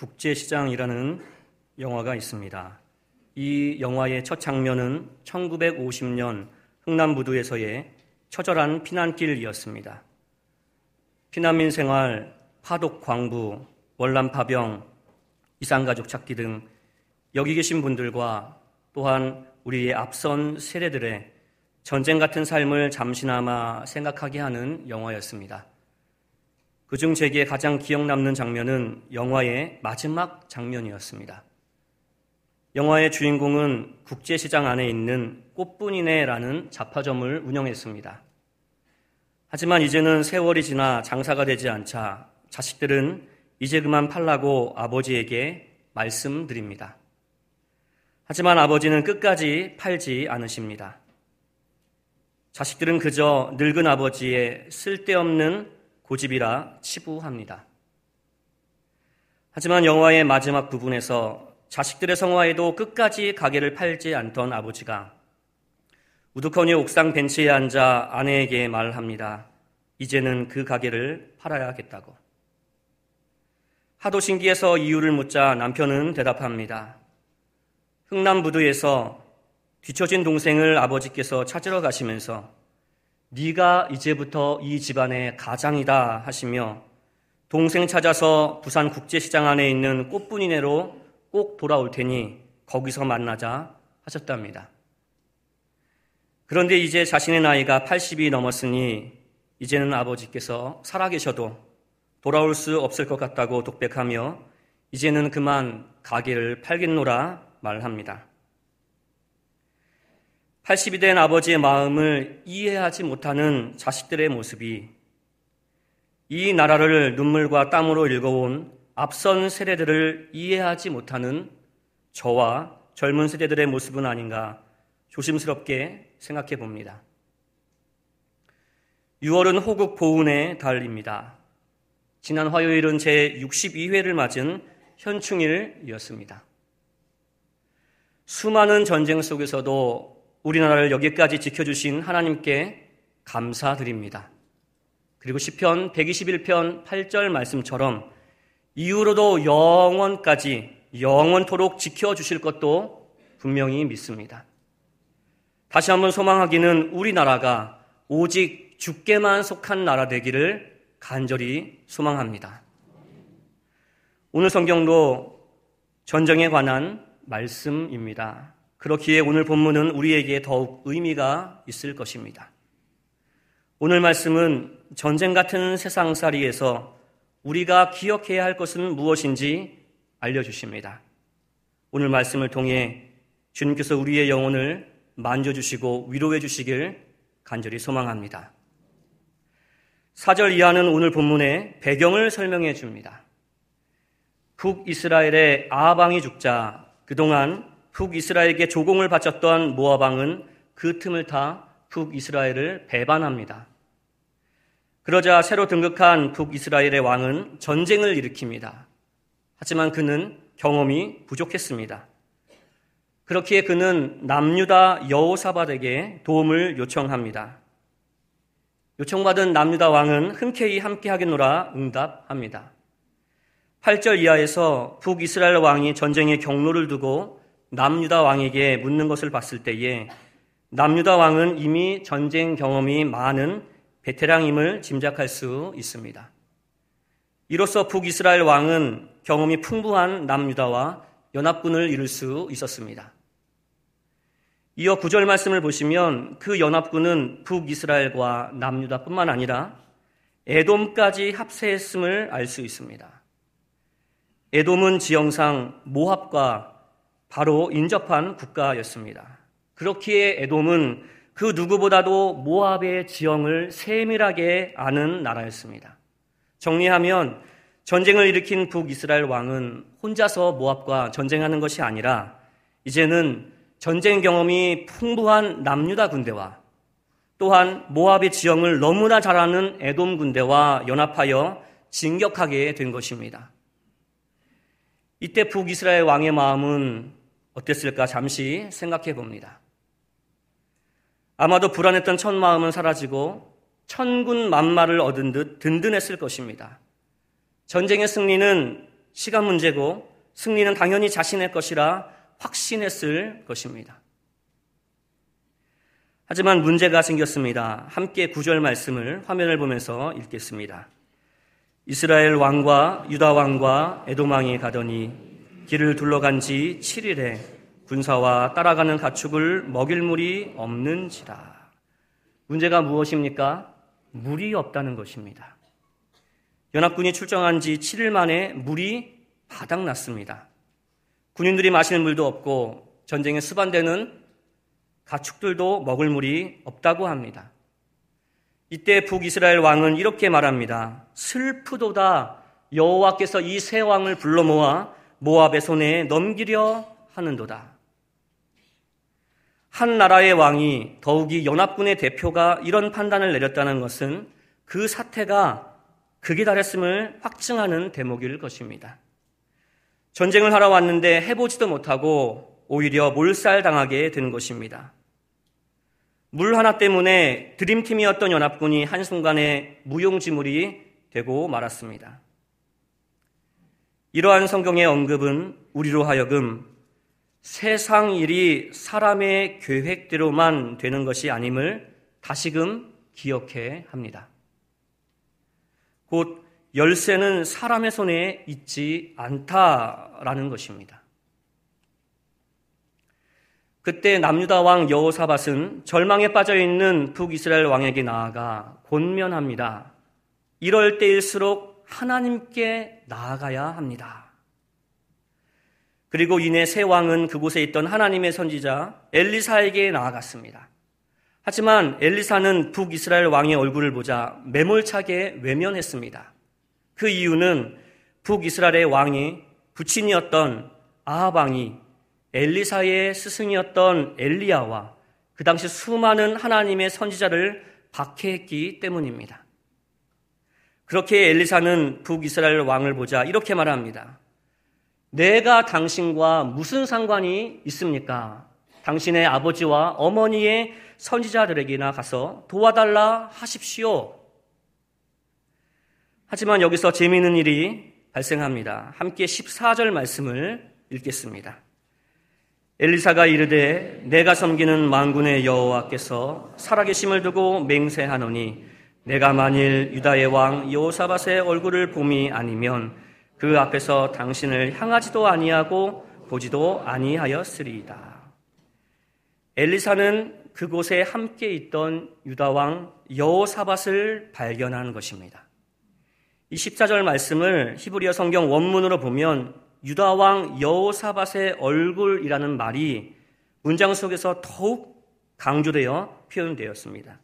국제시장이라는 영화가 있습니다. 이 영화의 첫 장면은 1950년 흥남부두에서의 처절한 피난길이었습니다. 피난민 생활, 파독 광부, 월남 파병, 이산가족 찾기 등 여기 계신 분들과 또한 우리의 앞선 세대들의 전쟁 같은 삶을 잠시나마 생각하게 하는 영화였습니다. 그중 제게 가장 기억 남는 장면은 영화의 마지막 장면이었습니다. 영화의 주인공은 국제시장 안에 있는 꽃분이네라는 잡화점을 운영했습니다. 하지만 이제는 세월이 지나 장사가 되지 않자 자식들은 이제 그만 팔라고 아버지에게 말씀드립니다. 하지만 아버지는 끝까지 팔지 않으십니다. 자식들은 그저 늙은 아버지의 쓸데없는 고집이라 치부합니다. 하지만 영화의 마지막 부분에서 자식들의 성화에도 끝까지 가게를 팔지 않던 아버지가 우두커니 옥상 벤치에 앉아 아내에게 말합니다. 이제는 그 가게를 팔아야겠다고. 하도 신기해서 이유를 묻자 남편은 대답합니다. 흥남부두에서 뒤처진 동생을 아버지께서 찾으러 가시면서 네가 이제부터 이 집안의 가장이다 하시며 동생 찾아서 부산 국제시장 안에 있는 꽃분이네로 꼭 돌아올 테니 거기서 만나자 하셨답니다. 그런데 이제 자신의 나이가 80이 넘었으니 이제는 아버지께서 살아계셔도 돌아올 수 없을 것 같다고 독백하며 이제는 그만 가게를 팔겠노라 말합니다. 80이 된 아버지의 마음을 이해하지 못하는 자식들의 모습이 이 나라를 눈물과 땀으로 읽어온 앞선 세대들을 이해하지 못하는 저와 젊은 세대들의 모습은 아닌가 조심스럽게 생각해 봅니다. 6월은 호국 보훈의 달입니다. 지난 화요일은 제 62회를 맞은 현충일이었습니다. 수많은 전쟁 속에서도 우리나라를 여기까지 지켜주신 하나님께 감사드립니다. 그리고 시편 121편 8절 말씀처럼 이후로도 영원까지 영원토록 지켜주실 것도 분명히 믿습니다. 다시 한번 소망하기는 우리나라가 오직 주께만 속한 나라 되기를 간절히 소망합니다. 오늘 성경도 전쟁에 관한 말씀입니다. 그렇기에 오늘 본문은 우리에게 더욱 의미가 있을 것입니다. 오늘 말씀은 전쟁 같은 세상살이에서 우리가 기억해야 할 것은 무엇인지 알려주십니다. 오늘 말씀을 통해 주님께서 우리의 영혼을 만져주시고 위로해 주시길 간절히 소망합니다. 4절 이하는 오늘 본문의 배경을 설명해 줍니다. 북이스라엘의 아방이 죽자 그동안 북이스라엘에게 조공을 바쳤던 모아방은 그 틈을 타 북이스라엘을 배반합니다. 그러자 새로 등극한 북이스라엘의 왕은 전쟁을 일으킵니다. 하지만 그는 경험이 부족했습니다. 그렇기에 그는 남유다 여호사밧에게 도움을 요청합니다. 요청받은 남유다 왕은 흔쾌히 함께하겠노라 응답합니다. 8절 이하에서 북이스라엘 왕이 전쟁의 경로를 두고 남유다 왕에게 묻는 것을 봤을 때에 남유다 왕은 이미 전쟁 경험이 많은 베테랑임을 짐작할 수 있습니다. 이로써 북이스라엘 왕은 경험이 풍부한 남유다와 연합군을 이룰 수 있었습니다. 이어 구절 말씀을 보시면 그 연합군은 북이스라엘과 남유다뿐만 아니라 에돔까지 합세했음을 알 수 있습니다. 에돔은 지형상 모압과 바로 인접한 국가였습니다. 그렇기에 에돔은 그 누구보다도 모압의 지형을 세밀하게 아는 나라였습니다. 정리하면 전쟁을 일으킨 북이스라엘 왕은 혼자서 모압과 전쟁하는 것이 아니라 이제는 전쟁 경험이 풍부한 남유다 군대와 또한 모압의 지형을 너무나 잘 아는 에돔 군대와 연합하여 진격하게 된 것입니다. 이때 북이스라엘 왕의 마음은 어땠을까 잠시 생각해 봅니다. 아마도 불안했던 첫 마음은 사라지고 천군 만마를 얻은 듯 든든했을 것입니다. 전쟁의 승리는 시간 문제고 승리는 당연히 자신의 것이라 확신했을 것입니다. 하지만 문제가 생겼습니다. 함께 구절 말씀을 화면을 보면서 읽겠습니다. 이스라엘 왕과 유다 왕과 에돔 왕이 가더니 길을 둘러간 지 7일에 군사와 따라가는 가축을 먹일 물이 없는지라. 문제가 무엇입니까? 물이 없다는 것입니다. 연합군이 출정한 지 7일 만에 물이 바닥났습니다. 군인들이 마시는 물도 없고 전쟁에 수반되는 가축들도 먹을 물이 없다고 합니다. 이때 북이스라엘 왕은 이렇게 말합니다. 슬프도다 여호와께서 이 세 왕을 불러 모아 모압의 손에 넘기려 하는도다. 한 나라의 왕이 더욱이 연합군의 대표가 이런 판단을 내렸다는 것은 그 사태가 극에 달했음을 확증하는 대목일 것입니다. 전쟁을 하러 왔는데 해보지도 못하고 오히려 몰살당하게 되는 것입니다. 물 하나 때문에 드림팀이었던 연합군이 한순간에 무용지물이 되고 말았습니다. 이러한 성경의 언급은 우리로 하여금 세상 일이 사람의 계획대로만 되는 것이 아님을 다시금 기억해 합니다. 곧 열쇠는 사람의 손에 있지 않다라는 것입니다. 그때 남유다 왕 여호사밧은 절망에 빠져 있는 북이스라엘 왕에게 나아가 권면합니다. 이럴 때일수록 하나님께 나아가야 합니다. 그리고 이내 새 왕은 그곳에 있던 하나님의 선지자 엘리사에게 나아갔습니다. 하지만 엘리사는 북이스라엘 왕의 얼굴을 보자 매몰차게 외면했습니다. 그 이유는 북이스라엘의 왕이 부친이었던 아합 왕이 엘리사의 스승이었던 엘리야와 그 당시 수많은 하나님의 선지자를 박해했기 때문입니다. 그렇게 엘리사는 북이스라엘 왕을 보자 이렇게 말합니다. 내가 당신과 무슨 상관이 있습니까? 당신의 아버지와 어머니의 선지자들에게나 가서 도와달라 하십시오. 하지만 여기서 재미있는 일이 발생합니다. 함께 14절 말씀을 읽겠습니다. 엘리사가 이르되 내가 섬기는 만군의 여호와께서 살아계심을 두고 맹세하노니 내가 만일 유다의 왕 요사밧의 얼굴을 봄이 아니면 그 앞에서 당신을 향하지도 아니하고 보지도 아니하였으리이다. 엘리사는 그곳에 함께 있던 유다 왕 여호사밧을 발견한 것입니다. 이 14절 말씀을 히브리어 성경 원문으로 보면 유다 왕 여호사밧의 얼굴이라는 말이 문장 속에서 더욱 강조되어 표현되었습니다.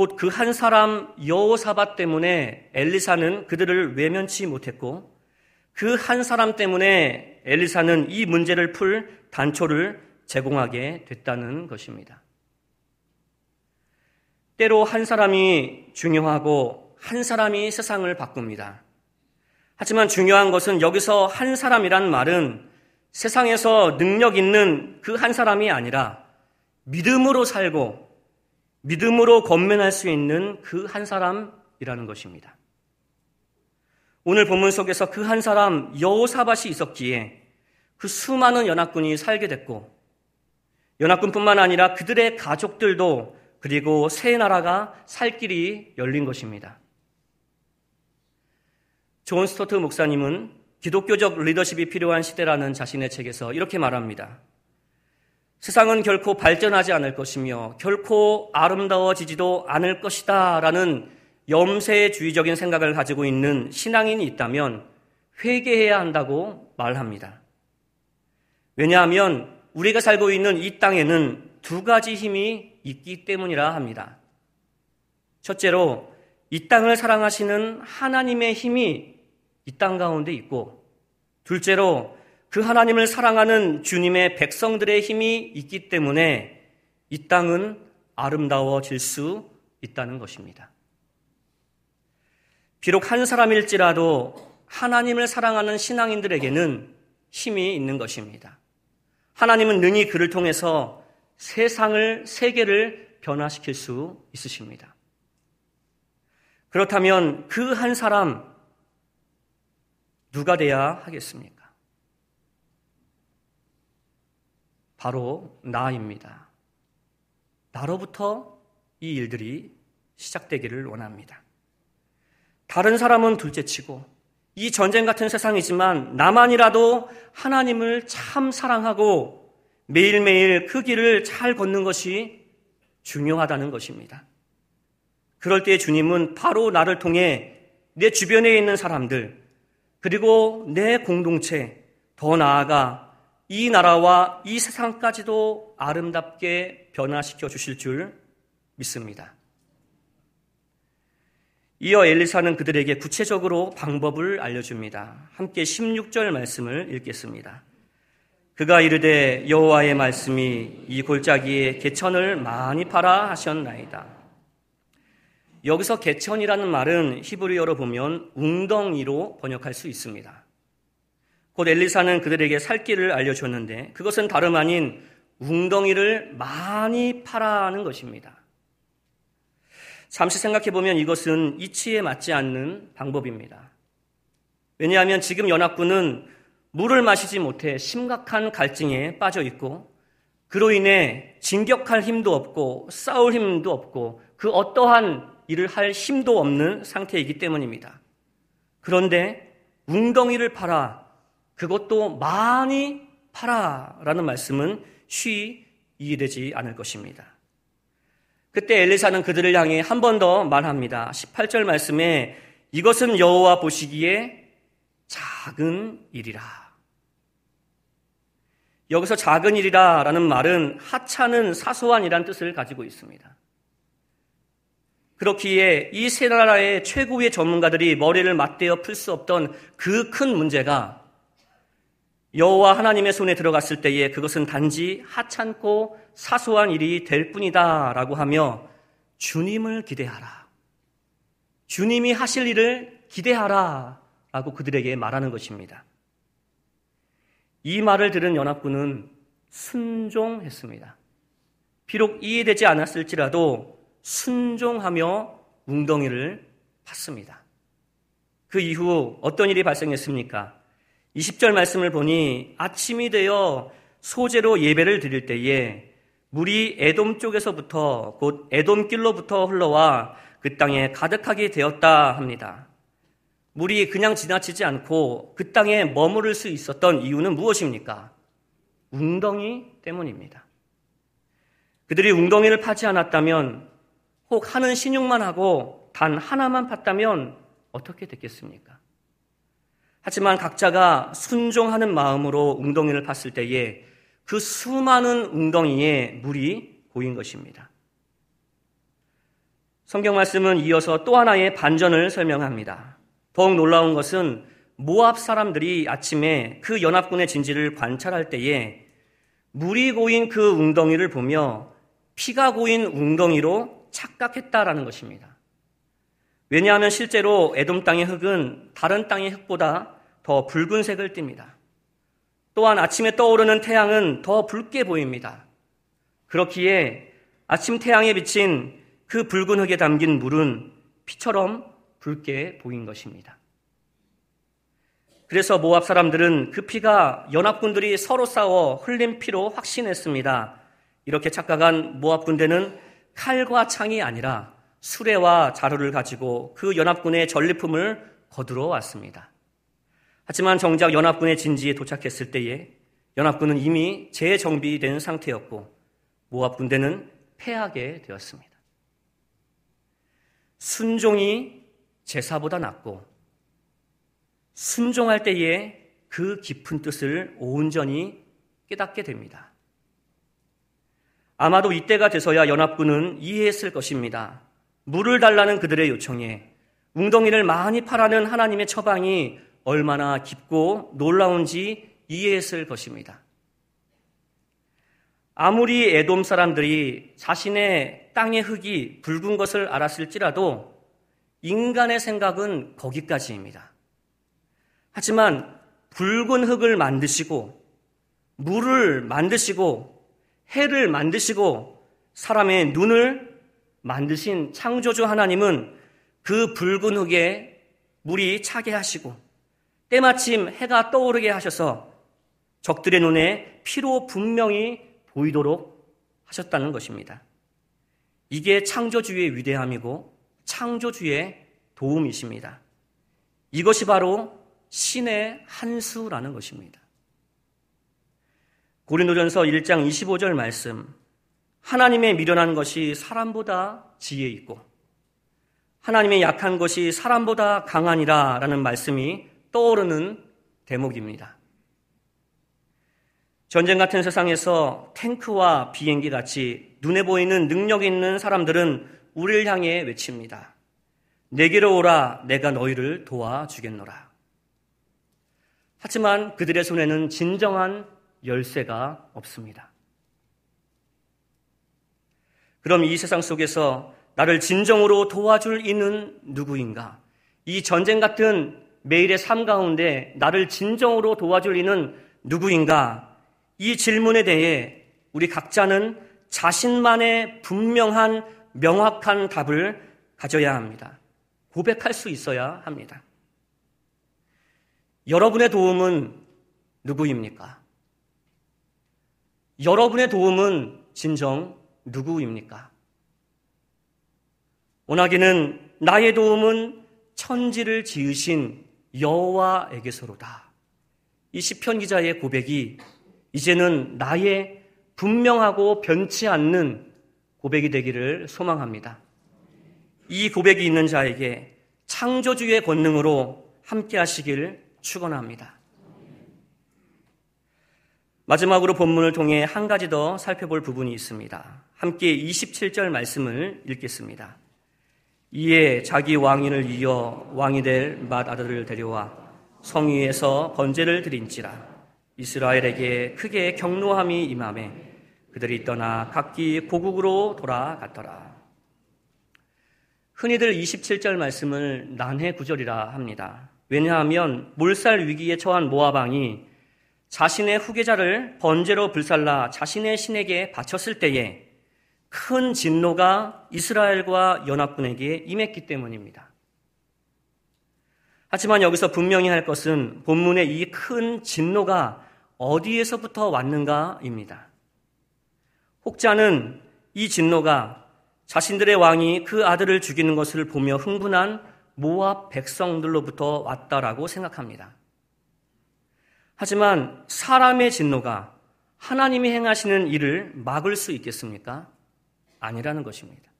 곧 그 한 사람 여호사밧 때문에 엘리사는 그들을 외면치 못했고 그 한 사람 때문에 엘리사는 이 문제를 풀 단초를 제공하게 됐다는 것입니다. 때로 한 사람이 중요하고 한 사람이 세상을 바꿉니다. 하지만 중요한 것은 여기서 한 사람이란 말은 세상에서 능력 있는 그 한 사람이 아니라 믿음으로 살고 믿음으로 건면할 수 있는 그 한 사람이라는 것입니다. 오늘 본문 속에서 그 한 사람 여호사밭이 있었기에 그 수많은 연합군이 살게 됐고 연합군뿐만 아니라 그들의 가족들도 그리고 새 나라가 살 길이 열린 것입니다. 존 스토트 목사님은 기독교적 리더십이 필요한 시대라는 자신의 책에서 이렇게 말합니다. 세상은 결코 발전하지 않을 것이며 결코 아름다워지지도 않을 것이다 라는 염세주의적인 생각을 가지고 있는 신앙인이 있다면 회개해야 한다고 말합니다. 왜냐하면 우리가 살고 있는 이 땅에는 두 가지 힘이 있기 때문이라 합니다. 첫째로 이 땅을 사랑하시는 하나님의 힘이 이 땅 가운데 있고 둘째로 그 하나님을 사랑하는 주님의 백성들의 힘이 있기 때문에 이 땅은 아름다워질 수 있다는 것입니다. 비록 한 사람일지라도 하나님을 사랑하는 신앙인들에게는 힘이 있는 것입니다. 하나님은 능히 그를 통해서 세상을, 세계를 변화시킬 수 있으십니다. 그렇다면 그 한 사람, 누가 돼야 하겠습니까? 바로 나입니다. 나로부터 이 일들이 시작되기를 원합니다. 다른 사람은 둘째치고 이 전쟁 같은 세상이지만 나만이라도 하나님을 참 사랑하고 매일매일 그 길을 잘 걷는 것이 중요하다는 것입니다. 그럴 때 주님은 바로 나를 통해 내 주변에 있는 사람들, 그리고 내 공동체, 더 나아가 이 나라와 이 세상까지도 아름답게 변화시켜 주실 줄 믿습니다. 이어 엘리사는 그들에게 구체적으로 방법을 알려줍니다. 함께 16절 말씀을 읽겠습니다. 그가 이르되 여호와의 말씀이 이 골짜기에 개천을 많이 팔아 하셨나이다. 여기서 개천이라는 말은 히브리어로 보면 웅덩이로 번역할 수 있습니다. 곧 엘리사는 그들에게 살 길을 알려줬는데 그것은 다름 아닌 웅덩이를 많이 팔아하는 것입니다. 잠시 생각해 보면 이것은 이치에 맞지 않는 방법입니다. 왜냐하면 지금 연합군은 물을 마시지 못해 심각한 갈증에 빠져 있고 그로 인해 진격할 힘도 없고 싸울 힘도 없고 그 어떠한 일을 할 힘도 없는 상태이기 때문입니다. 그런데 웅덩이를 팔아 그것도 많이 팔아 라는 말씀은 쉬 이해되지 않을 것입니다. 그때 엘리사는 그들을 향해 한 번 더 말합니다. 18절 말씀에 이것은 여호와 보시기에 작은 일이라. 여기서 작은 일이라 라는 말은 하찮은 사소한이란 뜻을 가지고 있습니다. 그렇기에 이 세 나라의 최고의 전문가들이 머리를 맞대어 풀 수 없던 그 큰 문제가 여호와 하나님의 손에 들어갔을 때에 그것은 단지 하찮고 사소한 일이 될 뿐이다라고 하며 주님을 기대하라. 주님이 하실 일을 기대하라. 라고 그들에게 말하는 것입니다. 이 말을 들은 연합군은 순종했습니다. 비록 이해되지 않았을지라도 순종하며 웅덩이를 팠습니다. 그 이후 어떤 일이 발생했습니까? 20절 말씀을 보니 아침이 되어 소재로 예배를 드릴 때에 물이 에돔 쪽에서부터 곧 에돔 길로부터 흘러와 그 땅에 가득하게 되었다 합니다. 물이 그냥 지나치지 않고 그 땅에 머무를 수 있었던 이유는 무엇입니까? 웅덩이 때문입니다. 그들이 웅덩이를 파지 않았다면 혹 하는 신용만 하고 단 하나만 팠다면 어떻게 됐겠습니까? 하지만 각자가 순종하는 마음으로 웅덩이를 팠을 때에 그 수많은 웅덩이에 물이 고인 것입니다. 성경 말씀은 이어서 또 하나의 반전을 설명합니다. 더욱 놀라운 것은 모압 사람들이 아침에 그 연합군의 진지를 관찰할 때에 물이 고인 그 웅덩이를 보며 피가 고인 웅덩이로 착각했다라는 것입니다. 왜냐하면 실제로 에돔 땅의 흙은 다른 땅의 흙보다 더 붉은색을 띱니다. 또한 아침에 떠오르는 태양은 더 붉게 보입니다. 그렇기에 아침 태양에 비친 그 붉은 흙에 담긴 물은 피처럼 붉게 보인 것입니다. 그래서 모압 사람들은 그 피가 연합군들이 서로 싸워 흘린 피로 확신했습니다. 이렇게 착각한 모압 군대는 칼과 창이 아니라 수레와 자루를 가지고 그 연합군의 전리품을 거두러 왔습니다. 하지만 정작 연합군의 진지에 도착했을 때에 연합군은 이미 재정비된 상태였고 모압 군대는 패하게 되었습니다. 순종이 제사보다 낫고 순종할 때에 그 깊은 뜻을 온전히 깨닫게 됩니다. 아마도 이때가 돼서야 연합군은 이해했을 것입니다. 물을 달라는 그들의 요청에 웅덩이를 많이 파라는 하나님의 처방이 얼마나 깊고 놀라운지 이해했을 것입니다. 아무리 에돔 사람들이 자신의 땅의 흙이 붉은 것을 알았을지라도 인간의 생각은 거기까지입니다. 하지만 붉은 흙을 만드시고 물을 만드시고 해를 만드시고 사람의 눈을 만드신 창조주 하나님은 그 붉은 흙에 물이 차게 하시고 때마침 해가 떠오르게 하셔서 적들의 눈에 피로 분명히 보이도록 하셨다는 것입니다. 이게 창조주의 위대함이고 창조주의 도움이십니다. 이것이 바로 신의 한수라는 것입니다. 고린도전서 1장 25절 말씀. 하나님의 미련한 것이 사람보다 지혜 있고 하나님의 약한 것이 사람보다 강하니라 라는 말씀이 떠오르는 대목입니다. 전쟁 같은 세상에서 탱크와 비행기 같이 눈에 보이는 능력 있는 사람들은 우리를 향해 외칩니다. 내게로 오라 내가 너희를 도와주겠노라. 하지만 그들의 손에는 진정한 열쇠가 없습니다. 그럼 이 세상 속에서 나를 진정으로 도와줄 이는 누구인가? 이 전쟁 같은 매일의 삶 가운데 나를 진정으로 도와줄 이는 누구인가? 이 질문에 대해 우리 각자는 자신만의 분명한 명확한 답을 가져야 합니다. 고백할 수 있어야 합니다. 여러분의 도움은 누구입니까? 여러분의 도움은 진정 누구입니까? 원하기는 나의 도움은 천지를 지으신 여호와에게서로다. 이 시편 기자의 고백이 이제는 나의 분명하고 변치 않는 고백이 되기를 소망합니다. 이 고백이 있는 자에게 창조주의 권능으로 함께 하시길 축원합니다. 마지막으로 본문을 통해 한 가지 더 살펴볼 부분이 있습니다. 함께 27절 말씀을 읽겠습니다. 이에 자기 왕인을 이어 왕이 될 맏 아들을 데려와 성위에서 번제를 드린지라 이스라엘에게 크게 경노함이 임함에 그들이 떠나 각기 고국으로 돌아갔더라. 흔히들 27절 말씀을 난해 구절이라 합니다. 왜냐하면 몰살 위기에 처한 모아방이 자신의 후계자를 번제로 불살라 자신의 신에게 바쳤을 때에 큰 진노가 이스라엘과 연합군에게 임했기 때문입니다. 하지만 여기서 분명히 할 것은 본문의 이 큰 진노가 어디에서부터 왔는가입니다. 혹자는 이 진노가 자신들의 왕이 그 아들을 죽이는 것을 보며 흥분한 모압 백성들로부터 왔다라고 생각합니다. 하지만 사람의 진노가 하나님이 행하시는 일을 막을 수 있겠습니까? 아니라는 것입니다.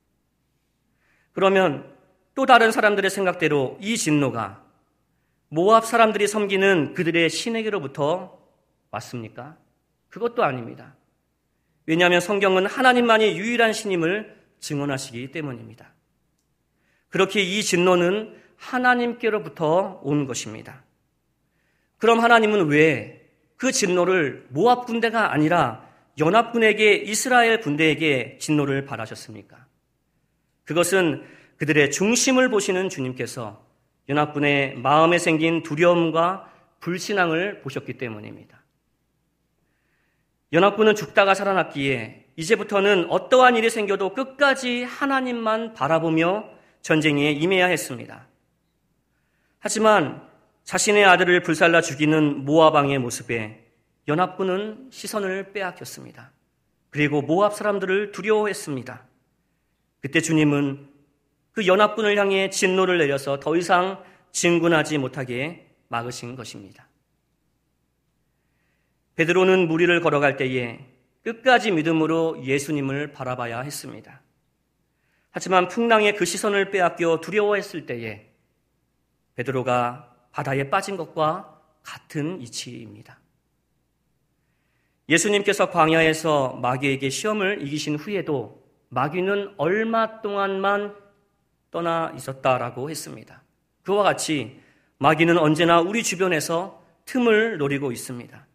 그러면 또 다른 사람들의 생각대로 이 진노가 모압 사람들이 섬기는 그들의 신에게로부터 왔습니까? 그것도 아닙니다. 왜냐하면 성경은 하나님만이 유일한 신임을 증언하시기 때문입니다. 그렇게 이 진노는 하나님께로부터 온 것입니다. 그럼 하나님은 왜 그 진노를 모압 군대가 아니라 연합 군에게 이스라엘 군대에게 진노를 바라셨습니까? 그것은 그들의 중심을 보시는 주님께서 연합 군의 마음에 생긴 두려움과 불신앙을 보셨기 때문입니다. 연합군은 죽다가 살아났기에 이제부터는 어떠한 일이 생겨도 끝까지 하나님만 바라보며 전쟁에 임해야 했습니다. 하지만 자신의 아들을 불살라 죽이는 모아방의 모습에 연합군은 시선을 빼앗겼습니다. 그리고 모압 사람들을 두려워했습니다. 그때 주님은 그 연합군을 향해 진노를 내려서 더 이상 진군하지 못하게 막으신 것입니다. 베드로는 무리를 걸어갈 때에 끝까지 믿음으로 예수님을 바라봐야 했습니다. 하지만 풍랑의 그 시선을 빼앗겨 두려워했을 때에 베드로가 바다에 빠진 것과 같은 이치입니다. 예수님께서 광야에서 마귀에게 시험을 이기신 후에도 마귀는 얼마 동안만 떠나 있었다라고 했습니다. 그와 같이 마귀는 언제나 우리 주변에서 틈을 노리고 있습니다.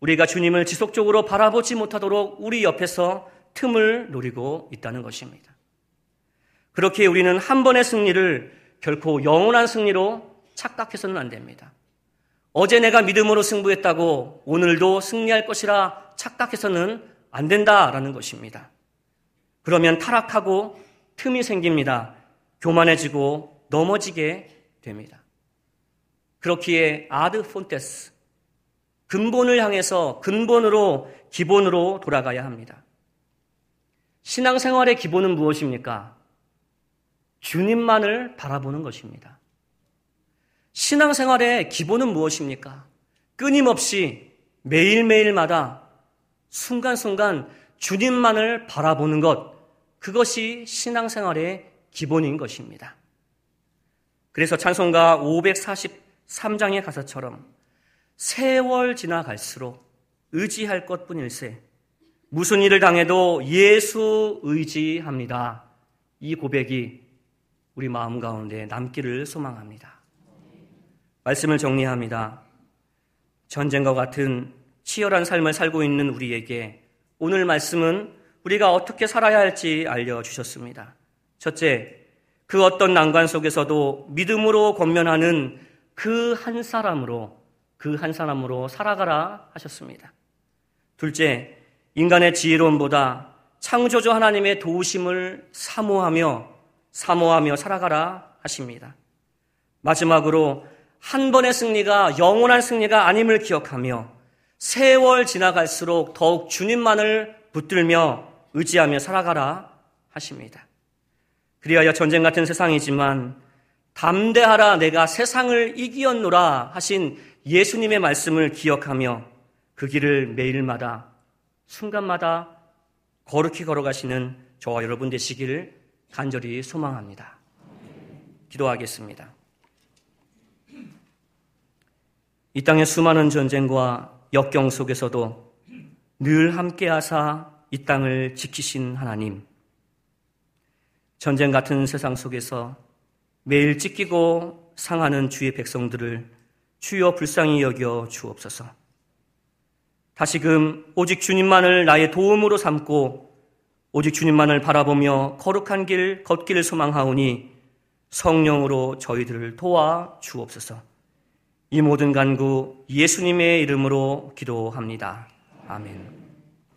우리가 주님을 지속적으로 바라보지 못하도록 우리 옆에서 틈을 노리고 있다는 것입니다. 그렇게 우리는 한 번의 승리를 결코 영원한 승리로 착각해서는 안 됩니다. 어제 내가 믿음으로 승부했다고 오늘도 승리할 것이라 착각해서는 안 된다라는 것입니다. 그러면 타락하고 틈이 생깁니다. 교만해지고 넘어지게 됩니다. 그렇기에 아드 폰테스 근본을 향해서 근본으로 기본으로 돌아가야 합니다. 신앙생활의 기본은 무엇입니까? 주님만을 바라보는 것입니다. 신앙생활의 기본은 무엇입니까? 끊임없이 매일매일마다 순간순간 주님만을 바라보는 것, 그것이 신앙생활의 기본인 것입니다. 그래서 찬송가 543장의 가사처럼 세월 지나갈수록 의지할 것 뿐일세. 무슨 일을 당해도 예수 의지합니다. 이 고백이 우리 마음 가운데 남기를 소망합니다. 말씀을 정리합니다. 전쟁과 같은 치열한 삶을 살고 있는 우리에게 오늘 말씀은 우리가 어떻게 살아야 할지 알려주셨습니다. 첫째, 그 어떤 난관 속에서도 믿음으로 권면하는 그 한 사람으로, 그 한 사람으로 살아가라 하셨습니다. 둘째, 인간의 지혜로움보다 창조주 하나님의 도우심을 사모하며, 사모하며 살아가라 하십니다. 마지막으로 한 번의 승리가 영원한 승리가 아님을 기억하며 세월 지나갈수록 더욱 주님만을 붙들며 의지하며 살아가라 하십니다. 그리하여 전쟁 같은 세상이지만 담대하라 내가 세상을 이기었노라 하신 예수님의 말씀을 기억하며 그 길을 매일마다 순간마다 거룩히 걸어가시는 저와 여러분 되시기를 간절히 소망합니다. 기도하겠습니다. 이 땅의 수많은 전쟁과 역경 속에서도 늘 함께하사 이 땅을 지키신 하나님. 전쟁 같은 세상 속에서 매일 찢기고 상하는 주의 백성들을 주여 불쌍히 여겨 주옵소서. 다시금 오직 주님만을 나의 도움으로 삼고 오직 주님만을 바라보며 거룩한 길 걷기를 소망하오니 성령으로 저희들을 도와 주옵소서. 이 모든 간구 예수님의 이름으로 기도합니다. 아멘.